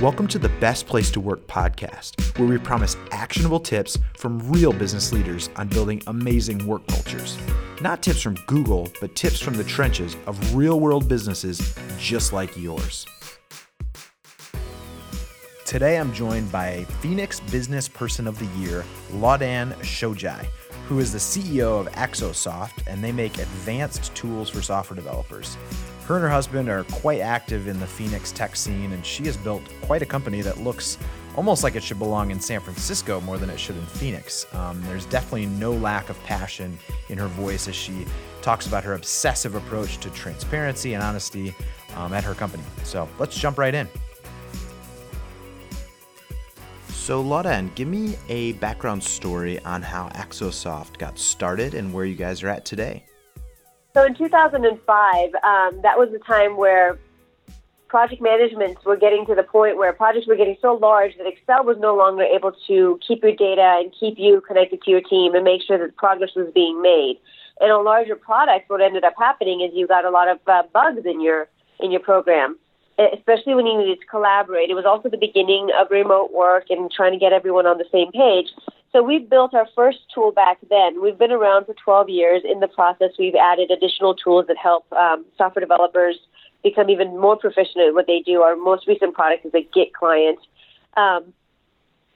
Welcome to the Best Place to Work podcast, where we promise actionable tips from real business leaders on building amazing work cultures. Not tips from Google, but tips from the trenches of real world businesses just like yours. Today I'm joined by Phoenix Business Person of the Year, Lawdan Shojaee, who is the CEO of Axosoft, and they make advanced tools for software developers. Her and her husband are quite active in the Phoenix tech scene, and she has built quite a company that looks almost like it should belong in San Francisco more than it should in Phoenix. Um, there's definitely no lack of passion in her voice as she talks about her obsessive approach to transparency and honesty um, at her company. So let's jump right in. So, Lawdan, give me a background story on how Axosoft got started and where you guys are at today. So in 2005, um, that was the time where project managements were getting to the point where projects were getting so large that Excel was no longer able to keep your data and keep you connected to your team and make sure that progress was being made. In a larger product, what ended up happening is you got a lot of uh, bugs in your in your program, especially when you needed to collaborate. It was also the beginning of remote work and trying to get everyone on the same page. So we built our first tool back then. We've been around for 12 years. In the process, we've added additional tools that help um, software developers become even more proficient at what they do. Our most recent product is a Git client. Um,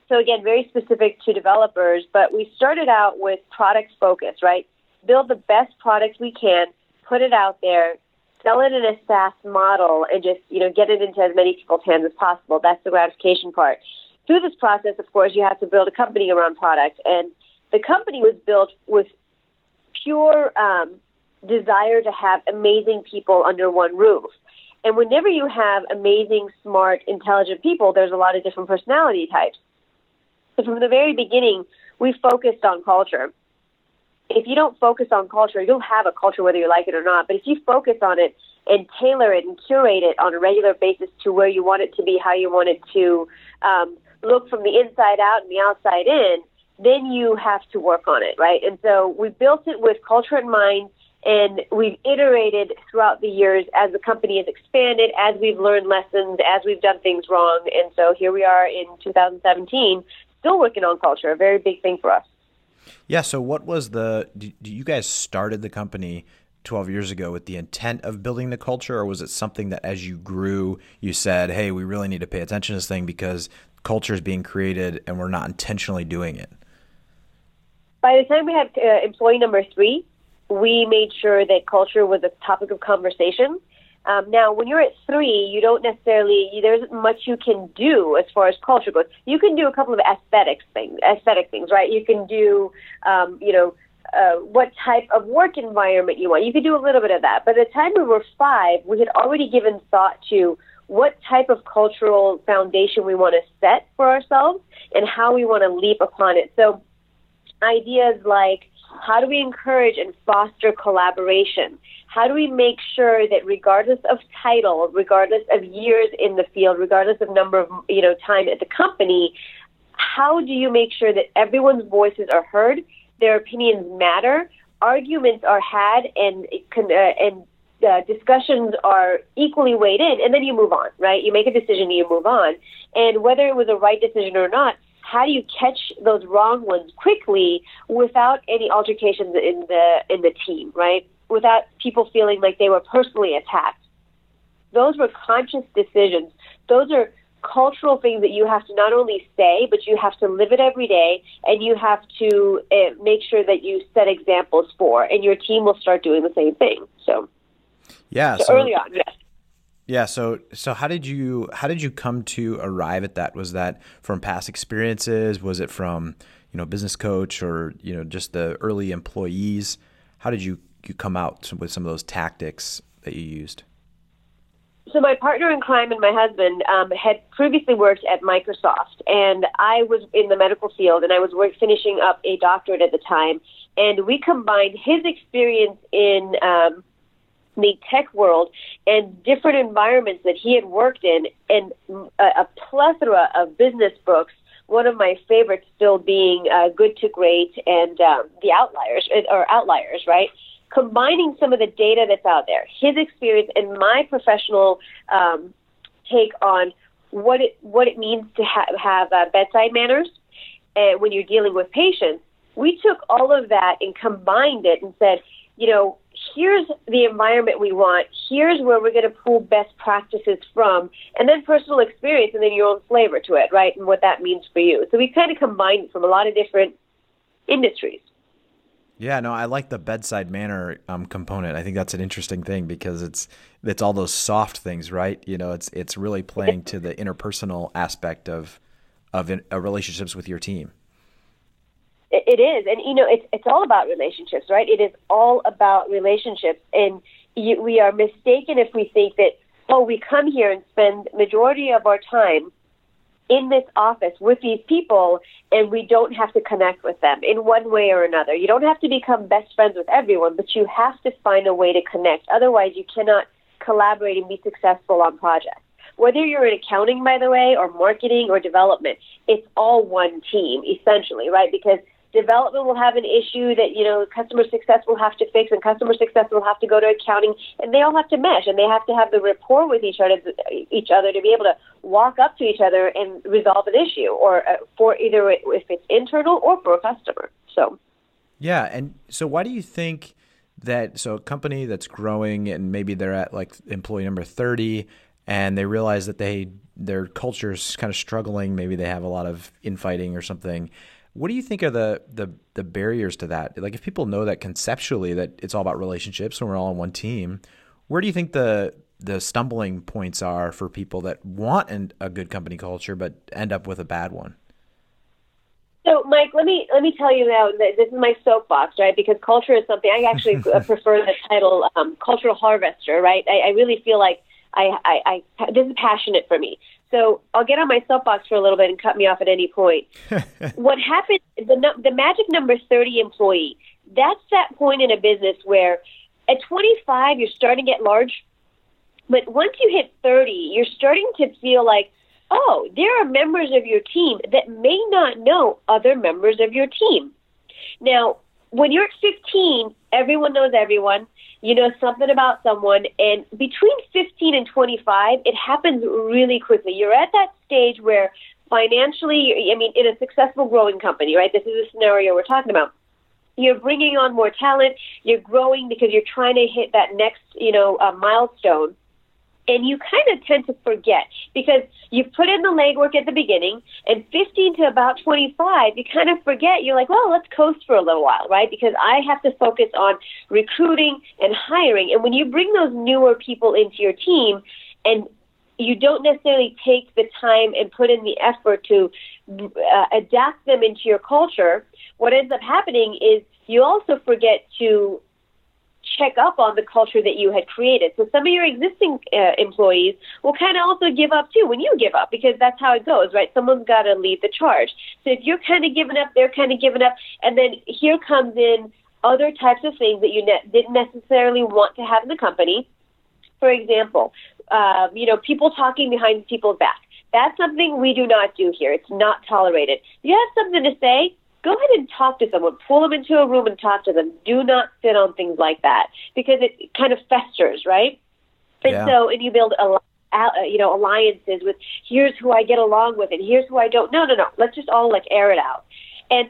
so again, very specific to developers, but we started out with product focus, right? Build the best product we can, put it out there, sell it in a SaaS model, and just you know get it into as many people's hands as possible. That's the gratification part through this process, of course, you have to build a company around product. And the company was built with pure um, desire to have amazing people under one roof. And whenever you have amazing, smart, intelligent people, there's a lot of different personality types. So from the very beginning, we focused on culture. If you don't focus on culture, you'll have a culture whether you like it or not. But if you focus on it and tailor it and curate it on a regular basis to where you want it to be, how you want it to um, look from the inside out and the outside in, then you have to work on it, right? And so we built it with culture in mind, and we've iterated throughout the years as the company has expanded, as we've learned lessons, as we've done things wrong. And so here we are in 2017, still working on culture, a very big thing for us. Yeah. So, what was the? You guys started the company 12 years ago with the intent of building the culture, or was it something that as you grew, you said, hey, we really need to pay attention to this thing because culture is being created and we're not intentionally doing it? By the time we had uh, employee number three, we made sure that culture was a topic of conversation. Um, now, when you're at three, you don't necessarily there isn't much you can do as far as culture goes. You can do a couple of aesthetics things, aesthetic things, right? You can do, um, you know, uh, what type of work environment you want. You could do a little bit of that. By the time we were five, we had already given thought to what type of cultural foundation we want to set for ourselves and how we want to leap upon it. So, ideas like how do we encourage and foster collaboration? How do we make sure that regardless of title, regardless of years in the field, regardless of number of you know time at the company, how do you make sure that everyone's voices are heard, their opinions matter, arguments are had, and uh, and discussions are equally weighed in, and then you move on, right? You make a decision you move on. And whether it was a right decision or not, how do you catch those wrong ones quickly without any altercations in the in the team, right? Without people feeling like they were personally attacked. Those were conscious decisions. Those are cultural things that you have to not only say, but you have to live it every day, and you have to uh, make sure that you set examples for, and your team will start doing the same thing. So. Yeah. So, so early on, yes. Yeah. So so how did you how did you come to arrive at that? Was that from past experiences? Was it from you know business coach or you know just the early employees? How did you you come out with some of those tactics that you used? So my partner in crime and my husband um, had previously worked at Microsoft, and I was in the medical field, and I was work, finishing up a doctorate at the time, and we combined his experience in um, the tech world and different environments that he had worked in, and a, a plethora of business books. One of my favorites still being uh, Good to Great and um, The Outliers, or Outliers, right? Combining some of the data that's out there, his experience, and my professional um, take on what it what it means to ha- have uh, bedside manners and when you're dealing with patients. We took all of that and combined it and said, you know, here's the environment we want. Here's where we're going to pull best practices from, and then personal experience, and then your own flavor to it, right? And what that means for you. So we kind of combined from a lot of different industries. Yeah, no, I like the bedside manner um, component. I think that's an interesting thing because it's it's all those soft things, right? You know, it's it's really playing to the interpersonal aspect of of in, uh, relationships with your team. It is, and you know, it's it's all about relationships, right? It is all about relationships, and you, we are mistaken if we think that oh, we come here and spend majority of our time in this office with these people and we don't have to connect with them in one way or another. You don't have to become best friends with everyone, but you have to find a way to connect. Otherwise, you cannot collaborate and be successful on projects. Whether you're in accounting, by the way, or marketing or development, it's all one team, essentially, right? Because development will have an issue that you know customer success will have to fix and customer success will have to go to accounting and they all have to mesh and they have to have the rapport with each other each other to be able to walk up to each other and resolve an issue or uh, for either if it's internal or for a customer so. Yeah and so why do you think that so a company that's growing and maybe they're at like employee number 30 and they realize that they their culture is kind of struggling maybe they have a lot of infighting or something what do you think are the, the the barriers to that? Like if people know that conceptually that it's all about relationships and we're all on one team, where do you think the the stumbling points are for people that want an, a good company culture but end up with a bad one? So, Mike, let me let me tell you now that this is my soapbox, right? Because culture is something I actually prefer the title um, cultural harvester, right? I, I really feel like I, I, I this is passionate for me. So I'll get on my soapbox for a little bit and cut me off at any point. what happens, the, the magic number 30 employee, that's that point in a business where at 25, you're starting to get large. But once you hit 30, you're starting to feel like, oh, there are members of your team that may not know other members of your team. Now, when you're at 15, everyone knows everyone you know something about someone and between 15 and 25 it happens really quickly. You're at that stage where financially i mean in a successful growing company right this is a scenario we're talking about you're bringing on more talent you're growing because you're trying to hit that next you know uh, milestone and you kind of tend to forget because you put in the legwork at the beginning and 15 to about 25 you kind of forget. You're like well let's coast for a little while right? Because i have to focus on recruiting and hiring. And when you bring those newer people into your team and you don't necessarily take the time and put in the effort to uh, adapt them into your culture what ends up happening is you also forget to check up on the culture that you had created. So some of your existing uh, employees will kind of also give up too when you give up because that's how it goes, right? Someone's got to lead the charge. So if you're kind of giving up, they're kind of giving up, and then here comes in other types of things that you ne- didn't necessarily want to have in the company. For example, uh, you know, people talking behind people's back. That's something we do not do here. It's not tolerated. You have something to say, go ahead and talk to someone. Pull them into a room and talk to them. Do not sit on things like that because it kind of festers, right? And yeah. so, and you build a you know alliances with here's who I get along with and here's who I don't. No, no, no. Let's just all like air it out. And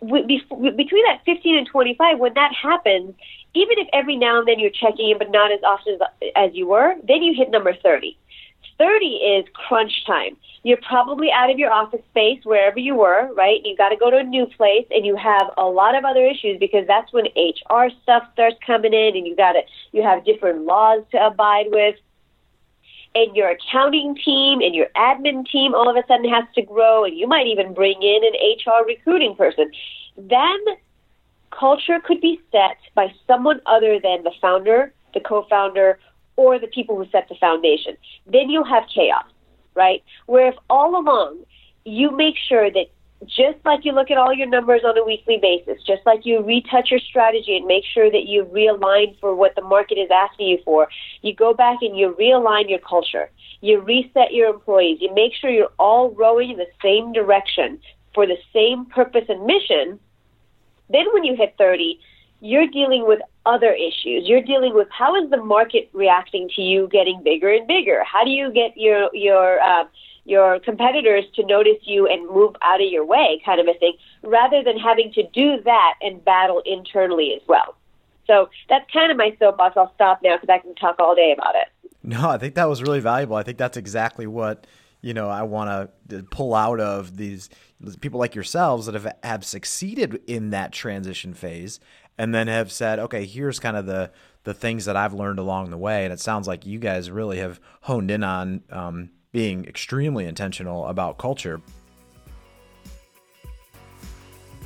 we, between that 15 and 25, when that happens, even if every now and then you're checking in, but not as often as, as you were, then you hit number 30. 30 is crunch time. You're probably out of your office space wherever you were, right? You've got to go to a new place and you have a lot of other issues because that's when HR stuff starts coming in and you got to you have different laws to abide with. And your accounting team and your admin team all of a sudden has to grow and you might even bring in an HR recruiting person. Then culture could be set by someone other than the founder, the co-founder, or the people who set the foundation. Then you'll have chaos, right? Where if all along you make sure that just like you look at all your numbers on a weekly basis, just like you retouch your strategy and make sure that you realign for what the market is asking you for, you go back and you realign your culture. You reset your employees. You make sure you're all rowing in the same direction for the same purpose and mission. Then when you hit 30, you're dealing with other issues. You're dealing with how is the market reacting to you getting bigger and bigger? How do you get your your uh, your competitors to notice you and move out of your way, kind of a thing, rather than having to do that and battle internally as well. So that's kind of my soapbox. I'll stop now because I can talk all day about it. No, I think that was really valuable. I think that's exactly what you know I want to pull out of these people like yourselves that have have succeeded in that transition phase and then have said, okay, here's kind of the the things that I've learned along the way. And it sounds like you guys really have honed in on um, being extremely intentional about culture.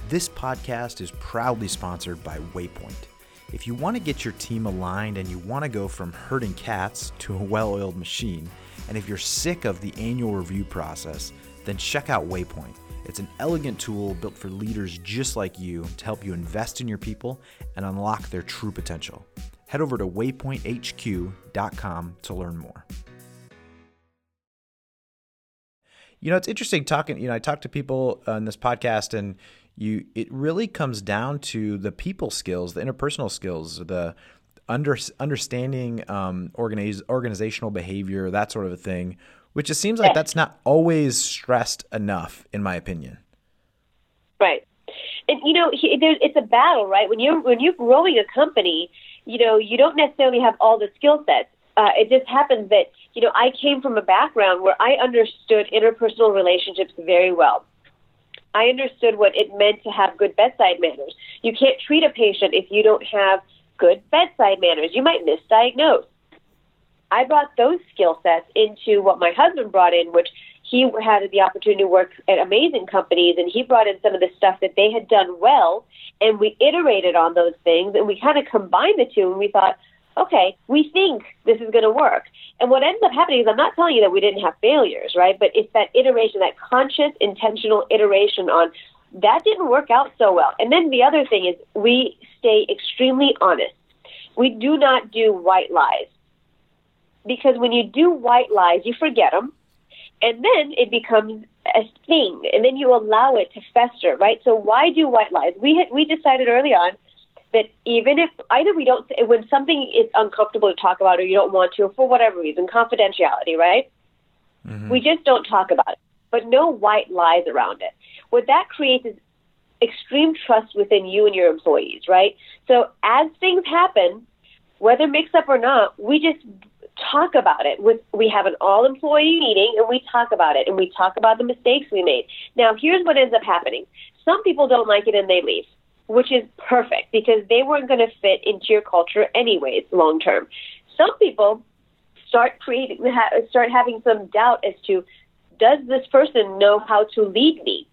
This podcast is proudly sponsored by Waypoint. If you want to get your team aligned and you want to go from herding cats to a well oiled machine, and if you're sick of the annual review process, then check out Waypoint. It's an elegant tool built for leaders just like you to help you invest in your people and unlock their true potential. Head over to waypointhq.com to learn more. You know, it's interesting talking. You know, I talk to people on this podcast, and you it really comes down to the people skills, the interpersonal skills, the under, understanding um, organize, organizational behavior, that sort of a thing. Which it seems like that's not always stressed enough, in my opinion. Right, and you know, it's a battle, right? When you're when you're growing a company, you know, you don't necessarily have all the skill sets. Uh, it just happens that you know I came from a background where I understood interpersonal relationships very well. I understood what it meant to have good bedside manners. You can't treat a patient if you don't have good bedside manners. You might misdiagnose. I brought those skill sets into what my husband brought in, which he had the opportunity to work at amazing companies, and he brought in some of the stuff that they had done well, and we iterated on those things, and we kind of combined the two, and we thought, okay, we think this is going to work. And what ends up happening is I'm not telling you that we didn't have failures, right? But it's that iteration, that conscious, intentional iteration on that didn't work out so well. And then the other thing is we stay extremely honest. We do not do white lies. Because when you do white lies, you forget them. And then it becomes a thing. And then you allow it to fester, right? So why do white lies? We had, we decided early on that even if either we don't, when something is uncomfortable to talk about or you don't want to, for whatever reason, confidentiality, right? Mm-hmm. We just don't talk about it, but no white lies around it. What that creates is extreme trust within you and your employees, right? So as things happen, whether mixed up or not, we just talk about it. With we have an all employee meeting and we talk about it and we talk about the mistakes we made. Now, here's what ends up happening. Some people don't like it and they leave which is perfect because they weren't going to fit into your culture anyways long term. Some people start creating start having some doubt as to does this person know how to lead me?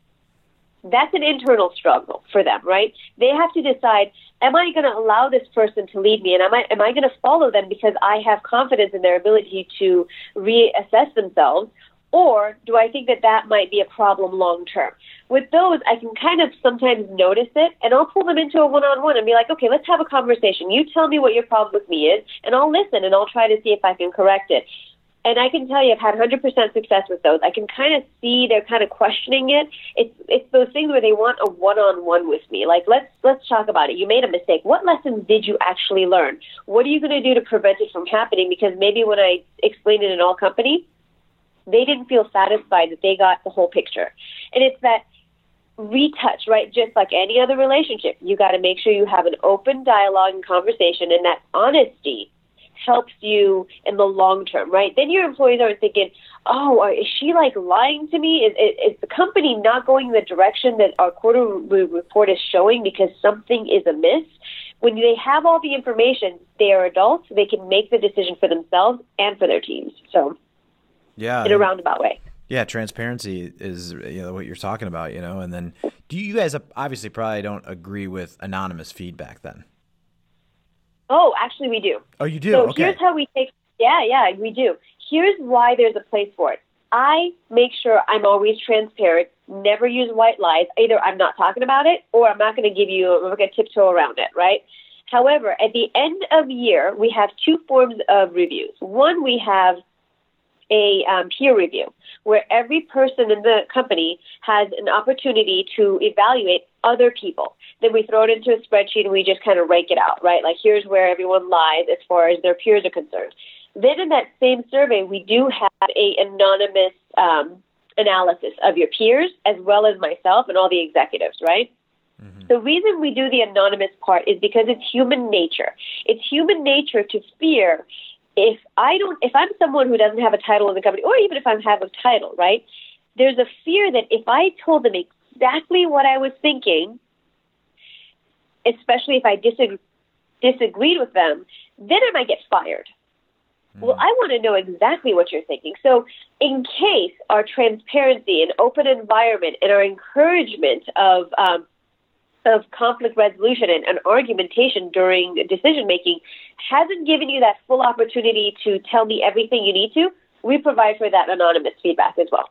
That's an internal struggle for them, right? They have to decide am I going to allow this person to lead me and am I am I going to follow them because I have confidence in their ability to reassess themselves or do I think that that might be a problem long term? With those, I can kind of sometimes notice it, and I'll pull them into a one on one and be like, okay, let's have a conversation. You tell me what your problem with me is, and I'll listen and I'll try to see if I can correct it. And I can tell you, I've had 100% success with those. I can kind of see they're kind of questioning it. It's it's those things where they want a one-on-one with me. Like let's let's talk about it. You made a mistake. What lessons did you actually learn? What are you going to do to prevent it from happening? Because maybe when I explained it in all company, they didn't feel satisfied that they got the whole picture. And it's that retouch, right? Just like any other relationship, you got to make sure you have an open dialogue and conversation, and that honesty helps you in the long term, right? Then your employees aren't thinking, oh, is she like lying to me? Is, is, is the company not going the direction that our quarterly report is showing because something is amiss? When they have all the information, they are adults, they can make the decision for themselves and for their teams. So yeah, in a roundabout way. Yeah, transparency is you know what you're talking about, you know. And then, do you guys obviously probably don't agree with anonymous feedback then? Oh, actually, we do. Oh, you do. So okay. here's how we take. Yeah, yeah, we do. Here's why there's a place for it. I make sure I'm always transparent. Never use white lies. Either I'm not talking about it, or I'm not going to give you. Going to tiptoe around it, right? However, at the end of year, we have two forms of reviews. One, we have a um, peer review where every person in the company has an opportunity to evaluate other people. Then we throw it into a spreadsheet and we just kind of rank it out, right? Like here's where everyone lies as far as their peers are concerned. Then in that same survey, we do have a anonymous um, analysis of your peers as well as myself and all the executives, right? Mm-hmm. The reason we do the anonymous part is because it's human nature. It's human nature to fear if I don't, if I'm someone who doesn't have a title in the company, or even if I have a title, right? There's a fear that if I told them exactly what I was thinking, especially if I disagree, disagreed with them, then I might get fired. Mm-hmm. Well, I want to know exactly what you're thinking. So, in case our transparency and open environment and our encouragement of um, of conflict resolution and, and argumentation during decision making hasn't given you that full opportunity to tell me everything you need to, we provide for that anonymous feedback as well.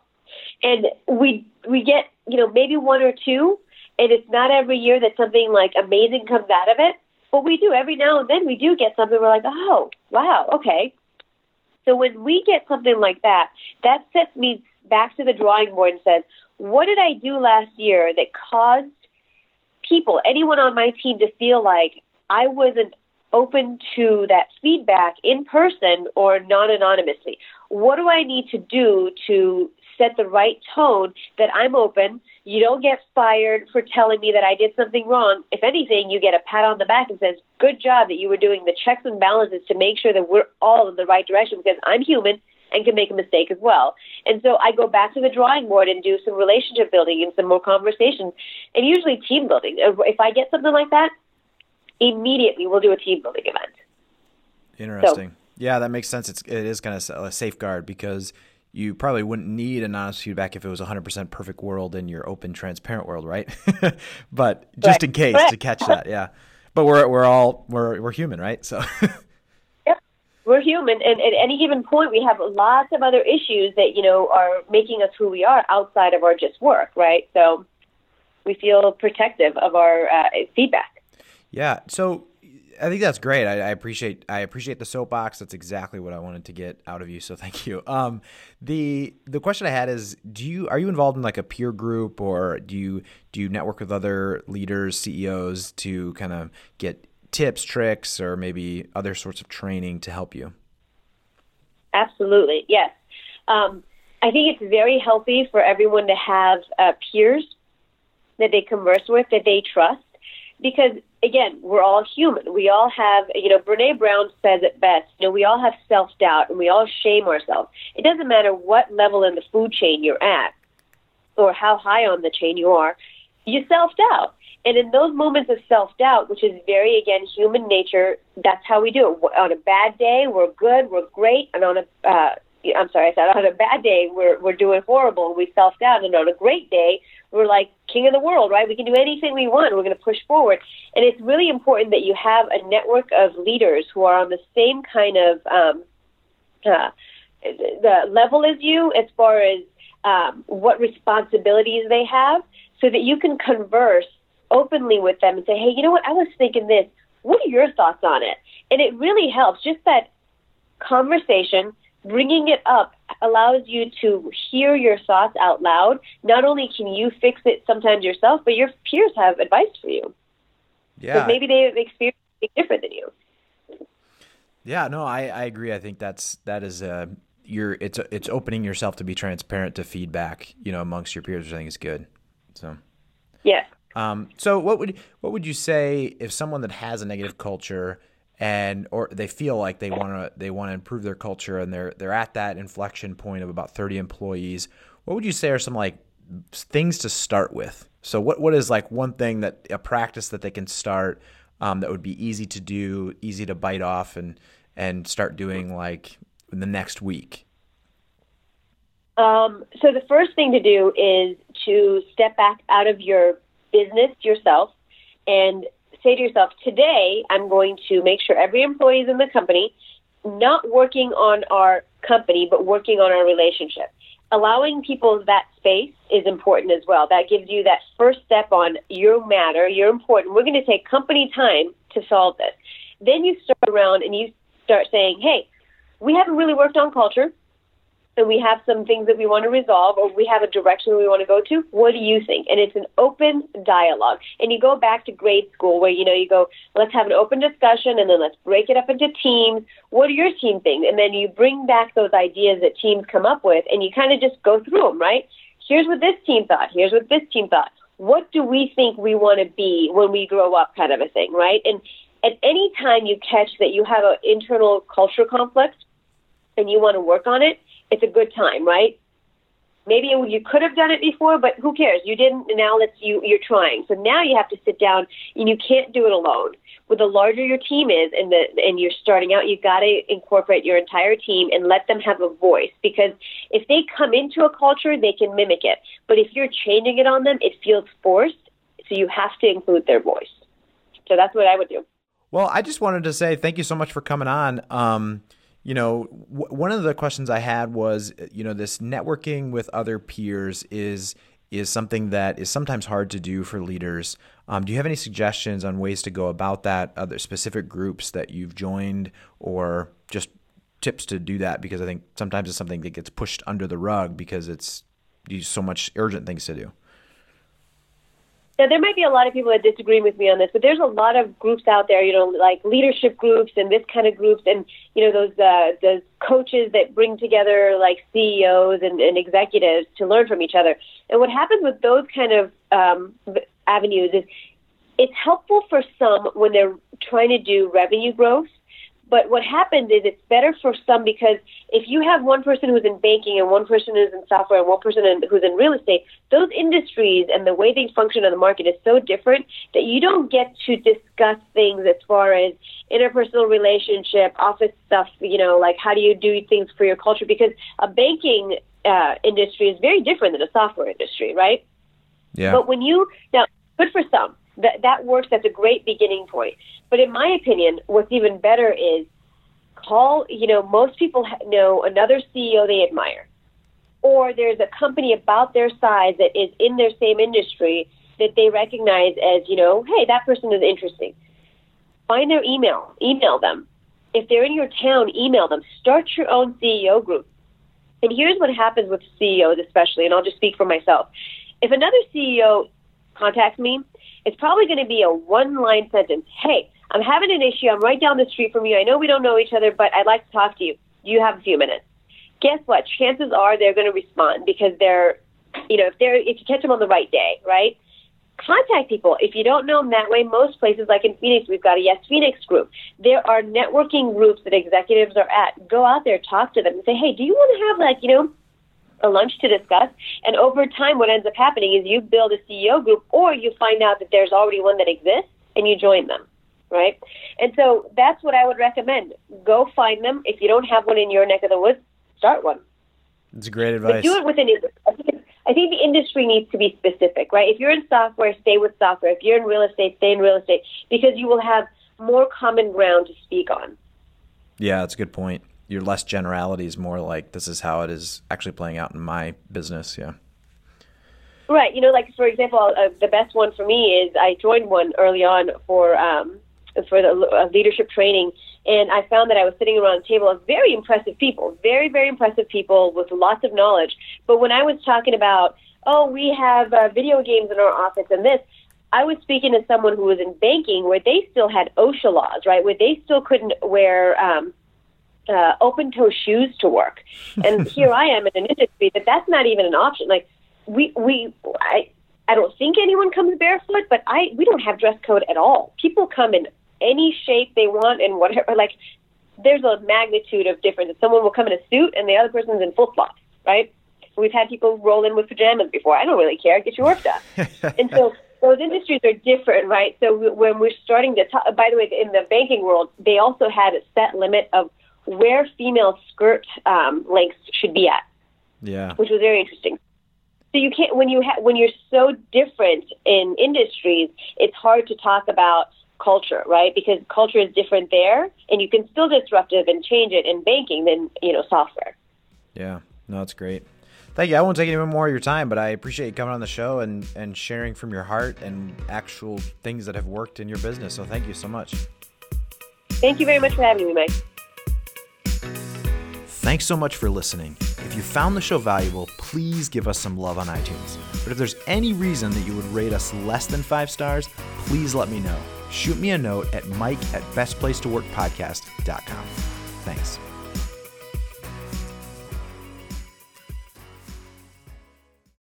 And we we get, you know, maybe one or two, and it's not every year that something like amazing comes out of it, but we do every now and then we do get something we're like, "Oh, wow, okay." So when we get something like that, that sets me back to the drawing board and says, "What did I do last year that caused people, anyone on my team to feel like I wasn't open to that feedback in person or non anonymously? What do I need to do to set the right tone that I'm open? You don't get fired for telling me that I did something wrong. If anything, you get a pat on the back and says, Good job that you were doing the checks and balances to make sure that we're all in the right direction because I'm human and can make a mistake as well. And so I go back to the drawing board and do some relationship building and some more conversations, and usually team building. Uh, if I get something like that, immediately we'll do a team building event. Interesting. So, yeah, that makes sense. It's it is kind of a safeguard because you probably wouldn't need anonymous feedback if it was a 100% perfect world in your open, transparent world, right? but just right. in case right. to catch that, yeah. But we're we're all we're we're human, right? So we're human, and at any given point, we have lots of other issues that you know are making us who we are outside of our just work, right? So we feel protective of our uh, feedback. Yeah. So I think that's great. I, I, appreciate I appreciate the soapbox. That's exactly what I wanted to get out of you. So thank you. Um, the the question I had is, do you are you involved in like a peer group or do you do you network with other leaders, CEOs to kind of get tips, tricks, or maybe other sorts of training to help you? Absolutely, yes. Um, I think it's very healthy for everyone to have uh, peers that they converse with, that they trust, because again, we're all human. We all have, you know, Brene Brown says it best. You know, we all have self doubt and we all shame ourselves. It doesn't matter what level in the food chain you're at or how high on the chain you are, you self doubt. And in those moments of self doubt, which is very, again, human nature, that's how we do it. On a bad day, we're good, we're great. And on a, uh, I'm sorry, I said on a bad day, we're, we're doing horrible we self doubt. And on a great day, we're like king of the world, right? We can do anything we want. We're going to push forward. And it's really important that you have a network of leaders who are on the same kind of um, uh, the level as you as far as um, what responsibilities they have so that you can converse openly with them and say, hey, you know what? I was thinking this. What are your thoughts on it? And it really helps. Just that conversation, bringing it up allows you to hear your thoughts out loud. Not only can you fix it sometimes yourself, but your peers have advice for you. Yeah. Because maybe they've experienced something different than you. Yeah, no, I, I agree. I think that's that is uh you're it's it's opening yourself to be transparent to feedback, you know, amongst your peers, which I think is good. So Yeah. Um, so what would what would you say if someone that has a negative culture and or they feel like they want to they want to improve their culture and they're they're at that inflection point of about 30 employees, what would you say are some like things to start with? So what what is like one thing that a practice that they can start um, that would be easy to do, easy to bite off and and start doing like in the next week? Um, so the first thing to do is to step back out of your business yourself and say to yourself, today I'm going to make sure every employee is in the company, not working on our company, but working on our relationship. Allowing people that space is important as well. That gives you that first step on your matter, you're important. We're going to take company time to solve this. Then you start around and you start saying, hey, we haven't really worked on culture. And we have some things that we want to resolve or we have a direction we want to go to. What do you think? And it's an open dialogue. And you go back to grade school where, you know, you go, let's have an open discussion and then let's break it up into teams. What are your team things? And then you bring back those ideas that teams come up with and you kind of just go through them, right? Here's what this team thought. Here's what this team thought. What do we think we want to be when we grow up kind of a thing, right? And at any time you catch that you have an internal culture conflict and you want to work on it, it's a good time, right? Maybe you could have done it before, but who cares? You didn't, now let's you you're trying. So now you have to sit down, and you can't do it alone. With the larger your team is, and the and you're starting out, you've got to incorporate your entire team and let them have a voice. Because if they come into a culture, they can mimic it. But if you're changing it on them, it feels forced. So you have to include their voice. So that's what I would do. Well, I just wanted to say thank you so much for coming on. Um, you know, w- one of the questions I had was, you know, this networking with other peers is is something that is sometimes hard to do for leaders. Um, do you have any suggestions on ways to go about that? Other specific groups that you've joined, or just tips to do that? Because I think sometimes it's something that gets pushed under the rug because it's so much urgent things to do. Now, there might be a lot of people that disagree with me on this, but there's a lot of groups out there, you know, like leadership groups and this kind of groups, and you know, those uh, those coaches that bring together like CEOs and, and executives to learn from each other. And what happens with those kind of um, avenues is it's helpful for some when they're trying to do revenue growth but what happens is it's better for some because if you have one person who's in banking and one person who's in software and one person in, who's in real estate, those industries and the way they function in the market is so different that you don't get to discuss things as far as interpersonal relationship, office stuff, you know, like how do you do things for your culture because a banking uh, industry is very different than a software industry, right? Yeah. But when you now good for some that that works. That's a great beginning point. But in my opinion, what's even better is call. You know, most people know another CEO they admire, or there's a company about their size that is in their same industry that they recognize as you know, hey, that person is interesting. Find their email, email them. If they're in your town, email them. Start your own CEO group. And here's what happens with CEOs, especially, and I'll just speak for myself. If another CEO contacts me it's probably going to be a one line sentence. Hey, I'm having an issue. I'm right down the street from you. I know we don't know each other, but I'd like to talk to you. You have a few minutes? Guess what? Chances are they're going to respond because they're, you know, if they're if you catch them on the right day, right? Contact people. If you don't know them that way, most places like in Phoenix, we've got a Yes Phoenix group. There are networking groups that executives are at. Go out there, talk to them, and say, hey, do you want to have like, you know, a lunch to discuss. And over time, what ends up happening is you build a CEO group, or you find out that there's already one that exists, and you join them, right? And so that's what I would recommend. Go find them. If you don't have one in your neck of the woods, start one. It's great advice. But do it within. I think the industry needs to be specific, right? If you're in software, stay with software. If you're in real estate, stay in real estate because you will have more common ground to speak on. Yeah, that's a good point your less generalities, more like this is how it is actually playing out in my business. Yeah. Right. You know, like for example, uh, the best one for me is I joined one early on for um, for the uh, leadership training, and I found that I was sitting around a table of very impressive people, very very impressive people with lots of knowledge. But when I was talking about, oh, we have uh, video games in our office and this, I was speaking to someone who was in banking where they still had OSHA laws, right? Where they still couldn't wear um, uh, open toe shoes to work. And here I am in an industry that that's not even an option. Like we we I I don't think anyone comes barefoot, but I we don't have dress code at all. People come in any shape they want and whatever. Like there's a magnitude of difference. Someone will come in a suit and the other person's in flip flops, right? We've had people roll in with pajamas before. I don't really care. Get your work done. and so those industries are different, right? So when we're starting to talk, by the way, in the banking world, they also had a set limit of where female skirt um, lengths should be at. Yeah. Which was very interesting. So you can't when you ha- when you're so different in industries, it's hard to talk about culture, right? Because culture is different there, and you can still disruptive and change it in banking than you know software. Yeah, no, that's great. Thank you. I won't take any more of your time, but I appreciate you coming on the show and and sharing from your heart and actual things that have worked in your business. So thank you so much. Thank you very much for having me, Mike. Thanks so much for listening. If you found the show valuable, please give us some love on iTunes. But if there's any reason that you would rate us less than five stars, please let me know. Shoot me a note at mike at bestplacetoworkpodcast.com. Thanks.